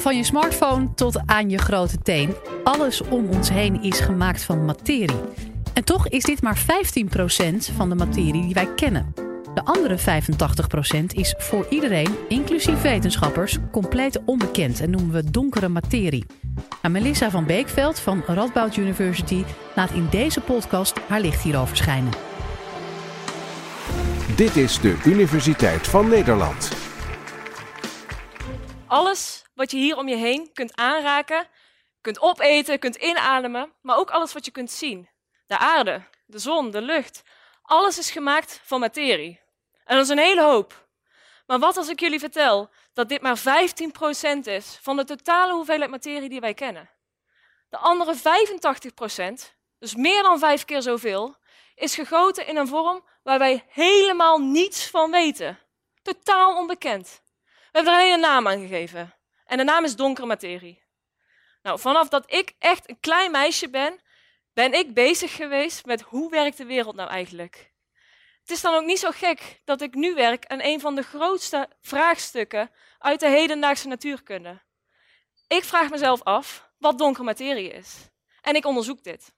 Van je smartphone tot aan je grote teen. Alles om ons heen is gemaakt van materie. En toch is dit maar 15% van de materie die wij kennen. De andere 85% is voor iedereen, inclusief wetenschappers, compleet onbekend en noemen we donkere materie. Nou, Melissa van Beekveld van Radboud University laat in deze podcast haar licht hierover schijnen. Dit is de Universiteit van Nederland. Alles wat je hier om je heen kunt aanraken, kunt opeten, kunt inademen, maar ook alles wat je kunt zien. De aarde, de zon, de lucht. Alles is gemaakt van materie. En dat is een hele hoop. Maar wat als ik jullie vertel dat dit maar 15% is van de totale hoeveelheid materie die wij kennen? De andere 85%, dus meer dan vijf keer zoveel, is gegoten in een vorm waar wij helemaal niets van weten. Totaal onbekend. We hebben er een naam aan gegeven. En de naam is donkere materie. Nou, vanaf dat ik echt een klein meisje ben, ben ik bezig geweest met hoe werkt de wereld nou eigenlijk. Het is dan ook niet zo gek dat ik nu werk aan een van de grootste vraagstukken uit de hedendaagse natuurkunde. Ik vraag mezelf af wat donkere materie is. En ik onderzoek dit.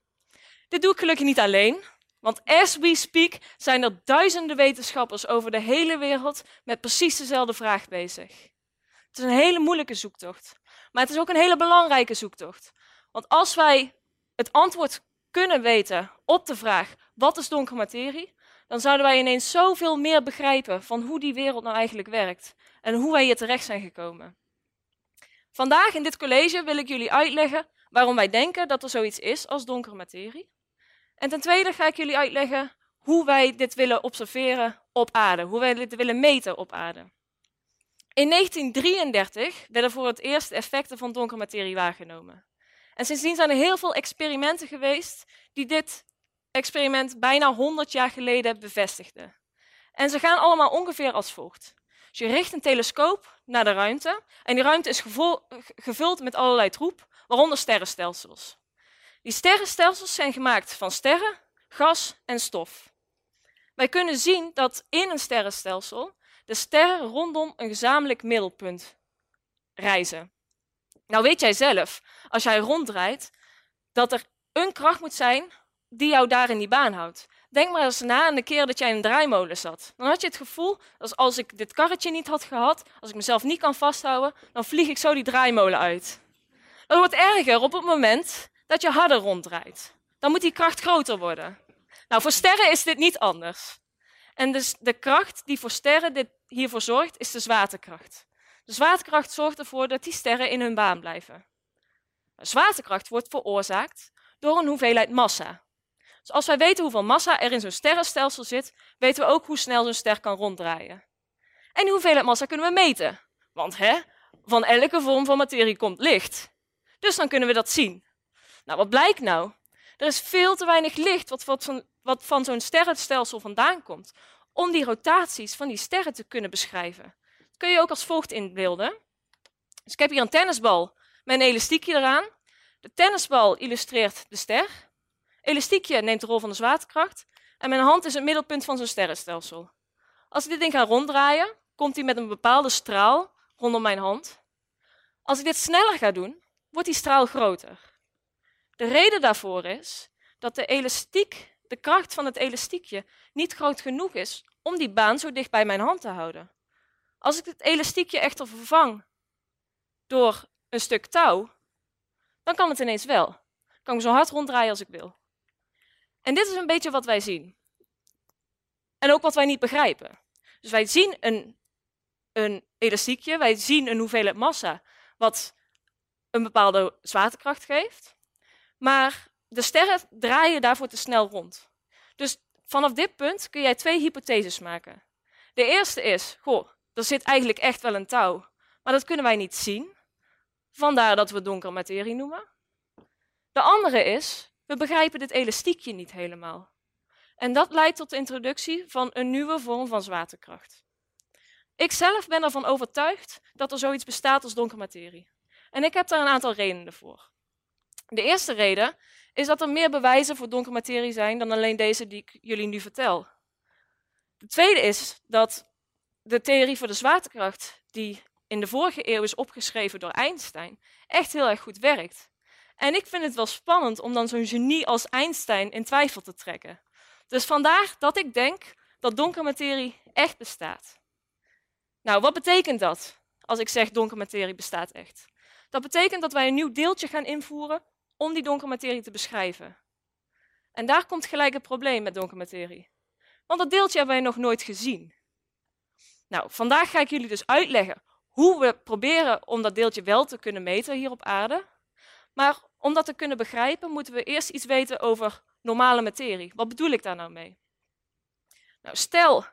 Dit doe ik gelukkig niet alleen, want as we speak zijn er duizenden wetenschappers over de hele wereld met precies dezelfde vraag bezig. Het is een hele moeilijke zoektocht, maar het is ook een hele belangrijke zoektocht. Want als wij het antwoord kunnen weten op de vraag wat is donkere materie, dan zouden wij ineens zoveel meer begrijpen van hoe die wereld nou eigenlijk werkt en hoe wij hier terecht zijn gekomen. Vandaag in dit college wil ik jullie uitleggen waarom wij denken dat er zoiets is als donkere materie. En ten tweede ga ik jullie uitleggen hoe wij dit willen observeren op aarde, hoe wij dit willen meten op aarde. In 1933 werden voor het eerst de effecten van donkere materie waargenomen. En sindsdien zijn er heel veel experimenten geweest die dit experiment bijna 100 jaar geleden bevestigden. En ze gaan allemaal ongeveer als volgt. Dus je richt een telescoop naar de ruimte en die ruimte is gevuld met allerlei troep, waaronder sterrenstelsels. Die sterrenstelsels zijn gemaakt van sterren, gas en stof. Wij kunnen zien dat in een sterrenstelsel de sterren rondom een gezamenlijk middelpunt reizen. Nou weet jij zelf, als jij ronddraait, dat er een kracht moet zijn die jou daar in die baan houdt. Denk maar eens na aan de keer dat jij in een draaimolen zat. Dan had je het gevoel dat als ik dit karretje niet had gehad, als ik mezelf niet kan vasthouden, dan vlieg ik zo die draaimolen uit. Dat wordt erger op het moment dat je harder ronddraait. Dan moet die kracht groter worden. Nou, voor sterren is dit niet anders. En dus de kracht die voor sterren dit hiervoor zorgt, is de zwaartekracht. De zwaartekracht zorgt ervoor dat die sterren in hun baan blijven. De zwaartekracht wordt veroorzaakt door een hoeveelheid massa. Dus als wij weten hoeveel massa er in zo'n sterrenstelsel zit, weten we ook hoe snel zo'n ster kan ronddraaien. En die hoeveelheid massa kunnen we meten. Want hè, van elke vorm van materie komt licht. Dus dan kunnen we dat zien. Nou, wat blijkt nou? Er is veel te weinig licht wat, wat wat van zo'n sterrenstelsel vandaan komt, om die rotaties van die sterren te kunnen beschrijven. Dat kun je ook als volgt inbeelden. Dus ik heb hier een tennisbal met een elastiekje eraan. De tennisbal illustreert de ster. Elastiekje neemt de rol van de zwaartekracht. En mijn hand is het middelpunt van zo'n sterrenstelsel. Als ik dit ding ga ronddraaien, komt hij met een bepaalde straal rondom mijn hand. Als ik dit sneller ga doen, wordt die straal groter. De reden daarvoor is dat de elastiek, de kracht van het elastiekje, niet groot genoeg is om die baan zo dicht bij mijn hand te houden. Als ik het elastiekje echter vervang door een stuk touw, dan kan het ineens wel. Kan ik zo hard ronddraaien als ik wil. En dit is een beetje wat wij zien. En ook wat wij niet begrijpen. Dus wij zien een, een elastiekje, wij zien een hoeveelheid massa, wat een bepaalde zwaartekracht geeft. Maar de sterren draaien daarvoor te snel rond. Dus vanaf dit punt kun jij twee hypotheses maken. De eerste is, goh, er zit eigenlijk echt wel een touw, maar dat kunnen wij niet zien. Vandaar dat we donkere materie noemen. De andere is, we begrijpen dit elastiekje niet helemaal. En dat leidt tot de introductie van een nieuwe vorm van zwaartekracht. Ik zelf ben ervan overtuigd dat er zoiets bestaat als donkere materie. En ik heb daar een aantal redenen voor. De eerste reden is dat er meer bewijzen voor donkere materie zijn dan alleen deze die ik jullie nu vertel. De tweede is dat de theorie voor de zwaartekracht die in de vorige eeuw is opgeschreven door Einstein, echt heel erg goed werkt. En ik vind het wel spannend om dan zo'n genie als Einstein in twijfel te trekken. Dus vandaar dat ik denk dat donkere materie echt bestaat. Nou, wat betekent dat als ik zeg donkere materie bestaat echt? Dat betekent dat wij een nieuw deeltje gaan invoeren om die donkere materie te beschrijven. En daar komt gelijk het probleem met donkere materie. Want dat deeltje hebben wij nog nooit gezien. Nou, vandaag ga ik jullie dus uitleggen hoe we proberen om dat deeltje wel te kunnen meten hier op aarde. Maar om dat te kunnen begrijpen, moeten we eerst iets weten over normale materie. Wat bedoel ik daar nou mee? Nou, stel,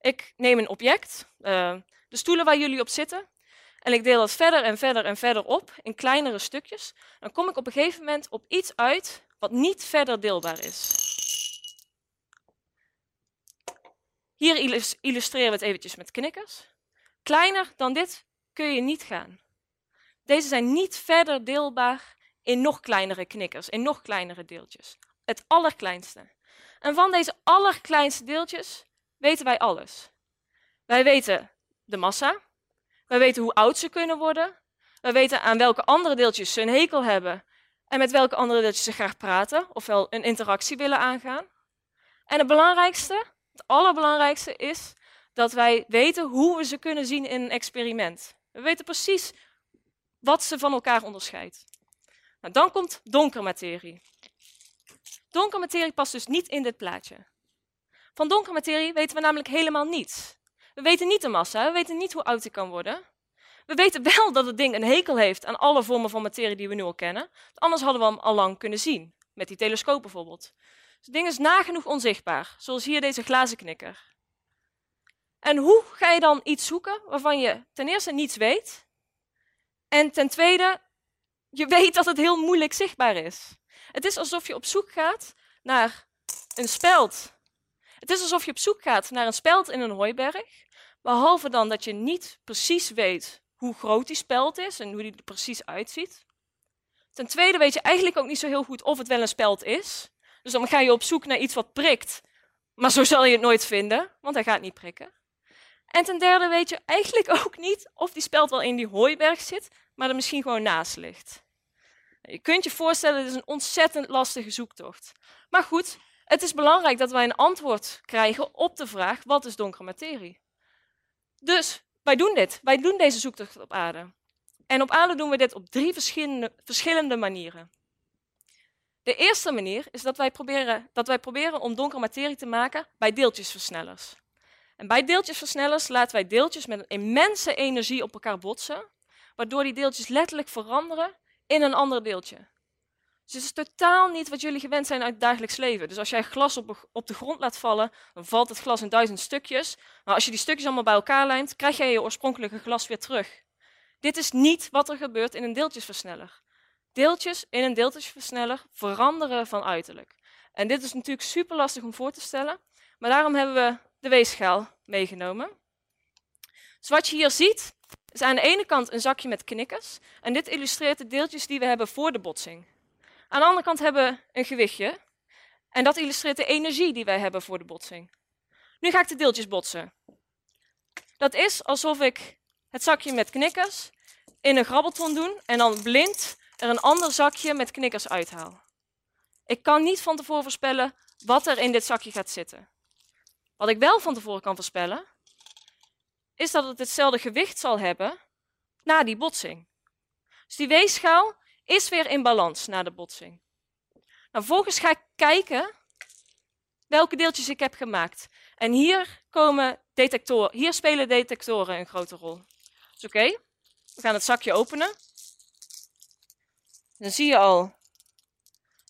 ik neem een object, uh, de stoelen waar jullie op zitten, en ik deel dat verder en verder en verder op in kleinere stukjes. Dan kom ik op een gegeven moment op iets uit wat niet verder deelbaar is. Hier illustreren we het eventjes met knikkers. Kleiner dan dit kun je niet gaan. Deze zijn niet verder deelbaar in nog kleinere knikkers, in nog kleinere deeltjes. Het allerkleinste. En van deze allerkleinste deeltjes weten wij alles. Wij weten de massa, wij weten hoe oud ze kunnen worden, wij weten aan welke andere deeltjes ze een hekel hebben en met welke andere deeltjes ze graag praten, ofwel een interactie willen aangaan. En het belangrijkste, het allerbelangrijkste is dat wij weten hoe we ze kunnen zien in een experiment. We weten precies wat ze van elkaar onderscheidt. Nou, dan komt donkere materie. Donkere materie past dus niet in dit plaatje. Van donkere materie weten we namelijk helemaal niets. We weten niet de massa, we weten niet hoe oud die kan worden. We weten wel dat het ding een hekel heeft aan alle vormen van materie die we nu al kennen. Anders hadden we hem al lang kunnen zien, met die telescoop bijvoorbeeld. Dus het ding is nagenoeg onzichtbaar, zoals hier deze glazen knikker. En hoe ga je dan iets zoeken waarvan je ten eerste niets weet en ten tweede je weet dat het heel moeilijk zichtbaar is? Het is alsof je op zoek gaat naar een speld. Het is alsof je op zoek gaat naar een speld in een hooiberg, behalve dan dat je niet precies weet hoe groot die speld is en hoe die er precies uitziet. Ten tweede weet je eigenlijk ook niet zo heel goed of het wel een speld is. Dus dan ga je op zoek naar iets wat prikt, maar zo zal je het nooit vinden, want hij gaat niet prikken. En ten derde weet je eigenlijk ook niet of die speld wel in die hooiberg zit, maar er misschien gewoon naast ligt. Je kunt je voorstellen, het is een ontzettend lastige zoektocht. Maar goed, het is belangrijk dat wij een antwoord krijgen op de vraag, wat is donkere materie? Dus wij doen dit. Wij doen deze zoektocht op aarde. En op aarde doen we dit op drie verschillende, verschillende manieren. De eerste manier is dat wij, proberen, dat wij proberen om donkere materie te maken bij deeltjesversnellers. En bij deeltjesversnellers laten wij deeltjes met een immense energie op elkaar botsen, waardoor die deeltjes letterlijk veranderen in een ander deeltje. Dus het is totaal niet wat jullie gewend zijn uit het dagelijks leven. Dus als jij glas op, op de grond laat vallen, dan valt het glas in duizend stukjes. Maar als je die stukjes allemaal bij elkaar lijmt, krijg jij je oorspronkelijke glas weer terug. Dit is niet wat er gebeurt in een deeltjesversneller. Deeltjes in een deeltjesversneller veranderen van uiterlijk. En dit is natuurlijk super lastig om voor te stellen, maar daarom hebben we de weegschaal meegenomen. Dus wat je hier ziet, is aan de ene kant een zakje met knikkers. En dit illustreert de deeltjes die we hebben voor de botsing. Aan de andere kant hebben we een gewichtje. En dat illustreert de energie die wij hebben voor de botsing. Nu ga ik de deeltjes botsen. Dat is alsof ik het zakje met knikkers in een grabbelton doe en dan blind er een ander zakje met knikkers uithaal. Ik kan niet van tevoren voorspellen wat er in dit zakje gaat zitten. Wat ik wel van tevoren kan voorspellen, is dat het hetzelfde gewicht zal hebben na die botsing. Dus die weegschaal is weer in balans na de botsing. Nou, vervolgens ga ik kijken welke deeltjes ik heb gemaakt. En hier komen detectoren, hier spelen detectoren een grote rol. Oké? We gaan het zakje openen. Dan zie je al, er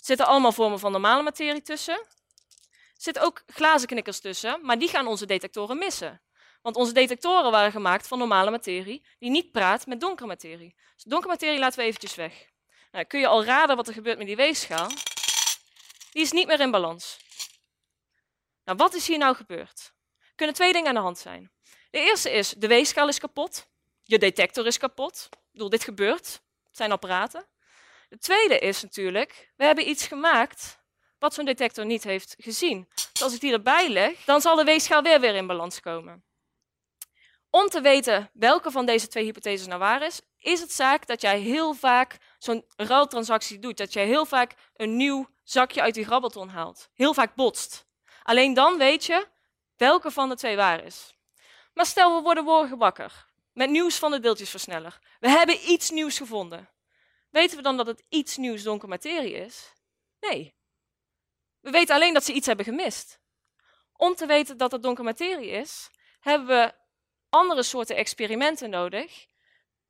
zitten allemaal vormen van normale materie tussen. Er zitten ook glazen knikkers tussen, maar die gaan onze detectoren missen. Want onze detectoren waren gemaakt van normale materie die niet praat met donkere materie. Dus donkere materie laten we eventjes weg. Nou, kun je al raden wat er gebeurt met die weegschaal? Die is niet meer in balans. Nou, wat is hier nou gebeurd? Er kunnen twee dingen aan de hand zijn. De eerste is, de weegschaal is kapot. Je detector is kapot. Ik bedoel, dit gebeurt. Het zijn apparaten. De tweede is natuurlijk, we hebben iets gemaakt wat zo'n detector niet heeft gezien. Dus als ik die erbij leg, dan zal de weegschaal weer weer in balans komen. Om te weten welke van deze twee hypotheses nou waar is, is het zaak dat jij heel vaak zo'n ruiltransactie doet. Dat jij heel vaak een nieuw zakje uit die grabbelton haalt. Heel vaak botst. Alleen dan weet je welke van de twee waar is. Maar stel we worden morgen wakker met nieuws van de deeltjesversneller. We hebben iets nieuws gevonden. Weten we dan dat het iets nieuws donker materie is? Nee. We weten alleen dat ze iets hebben gemist. Om te weten dat het donker materie is, hebben we andere soorten experimenten nodig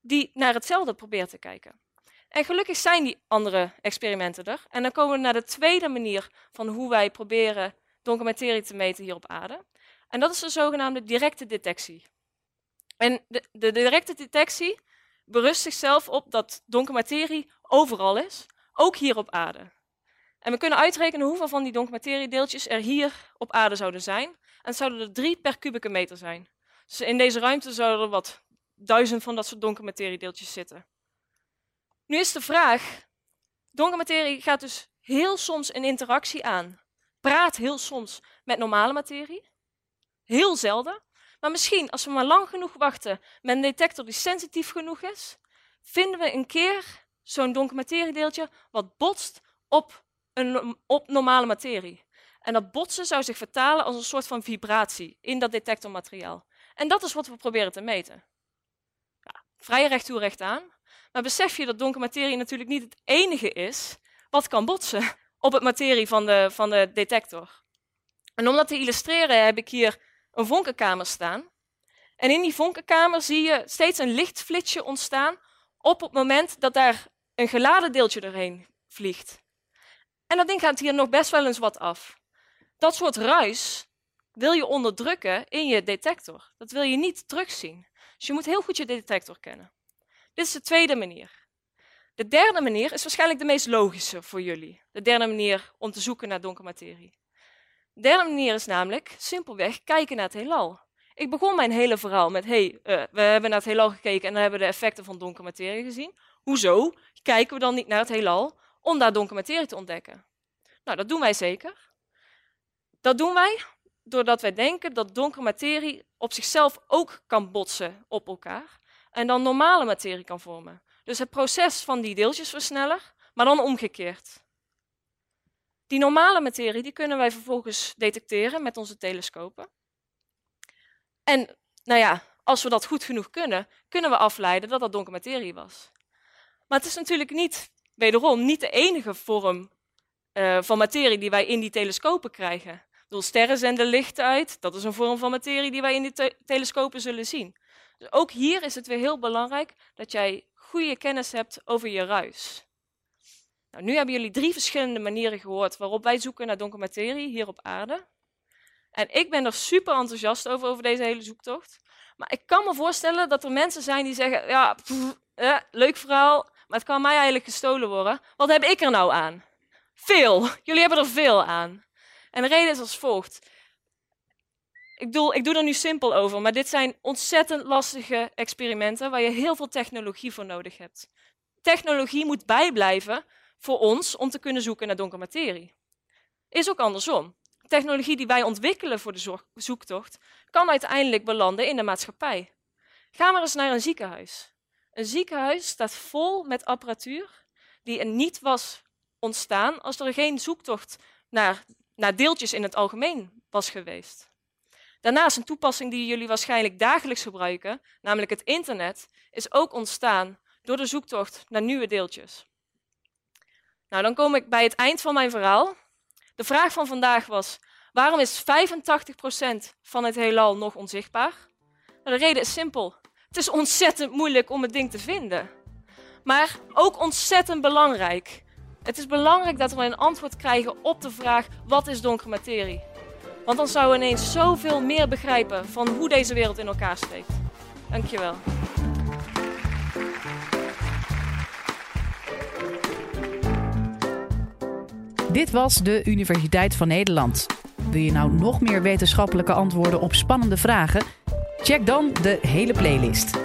die naar hetzelfde proberen te kijken. En gelukkig zijn die andere experimenten er. En dan komen we naar de tweede manier van hoe wij proberen donker materie te meten hier op aarde. En dat is de zogenaamde directe detectie. En de, de directe detectie berust zichzelf op dat donker materie overal is, ook hier op aarde. En we kunnen uitrekenen hoeveel van die donkermateriedeeltjes er hier op aarde zouden zijn. En zouden er drie per kubieke meter zijn. Dus in deze ruimte zouden er wat duizend van dat soort donkermateriedeeltjes zitten. Nu is de vraag, donkermaterie gaat dus heel soms een interactie aan. Praat heel soms met normale materie. Heel zelden. Maar misschien, als we maar lang genoeg wachten met een detector die sensitief genoeg is, vinden we een keer zo'n donkermateriedeeltje wat botst op, een, op normale materie. En dat botsen zou zich vertalen als een soort van vibratie in dat detectormateriaal. En dat is wat we proberen te meten. Vrij recht toe recht aan. Maar besef je dat donker materie natuurlijk niet het enige is wat kan botsen op het materie van de, van de detector. En om dat te illustreren heb ik hier een vonkenkamer staan. En in die vonkenkamer zie je steeds een lichtflitsje ontstaan op het moment dat daar een geladen deeltje doorheen vliegt. En dat ding gaat hier nog best wel eens wat af. Dat soort ruis wil je onderdrukken in je detector. Dat wil je niet terugzien. Dus je moet heel goed je detector kennen. Dit is de tweede manier. De derde manier is waarschijnlijk de meest logische voor jullie. De derde manier om te zoeken naar donker materie. De derde manier is namelijk simpelweg kijken naar het heelal. Ik begon mijn hele verhaal met, hey, uh, we hebben naar het heelal gekeken en dan hebben we de effecten van donker materie gezien. Hoezo kijken we dan niet naar het heelal om daar donker materie te ontdekken? Nou, dat doen wij zeker. Dat doen wij doordat wij denken dat donkere materie op zichzelf ook kan botsen op elkaar en dan normale materie kan vormen. Dus het proces van die deeltjesversneller, maar dan omgekeerd. Die normale materie die kunnen wij vervolgens detecteren met onze telescopen. En nou ja, als we dat goed genoeg kunnen, kunnen we afleiden dat dat donkere materie was. Maar het is natuurlijk niet, wederom, niet de enige vorm uh, van materie die wij in die telescopen krijgen. Bedoel, sterren zenden licht uit, dat is een vorm van materie die wij in te telescopen zullen zien. Dus ook hier is het weer heel belangrijk dat jij goede kennis hebt over je ruis. Nou, nu hebben jullie drie verschillende manieren gehoord waarop wij zoeken naar donker materie hier op aarde. En ik ben er super enthousiast over, over deze hele zoektocht. Maar ik kan me voorstellen dat er mensen zijn die zeggen, ja, leuk verhaal, maar het kan mij eigenlijk gestolen worden. Wat heb ik er nou aan? Veel. Jullie hebben er veel aan. En de reden is als volgt. Ik, ik doe er nu simpel over, maar dit zijn ontzettend lastige experimenten waar je heel veel technologie voor nodig hebt. Technologie moet bijblijven voor ons om te kunnen zoeken naar donker materie. Is ook andersom. Technologie die wij ontwikkelen voor de zoektocht kan uiteindelijk belanden in de maatschappij. Ga maar eens naar een ziekenhuis. Een ziekenhuis staat vol met apparatuur die er niet was ontstaan als er geen zoektocht naar, naar deeltjes in het algemeen was geweest. Daarnaast een toepassing die jullie waarschijnlijk dagelijks gebruiken, namelijk het internet, is ook ontstaan door de zoektocht naar nieuwe deeltjes. Nou, dan kom ik bij het eind van mijn verhaal. De vraag van vandaag was, waarom is 85% van het heelal nog onzichtbaar? Nou, de reden is simpel. Het is ontzettend moeilijk om het ding te vinden. Maar ook ontzettend belangrijk. Het is belangrijk dat we een antwoord krijgen op de vraag, wat is donkere materie? Want dan zouden we ineens zoveel meer begrijpen van hoe deze wereld in elkaar steekt. Dankjewel. Dit was de Universiteit van Nederland. Wil je nou nog meer wetenschappelijke antwoorden op spannende vragen? Check dan de hele playlist.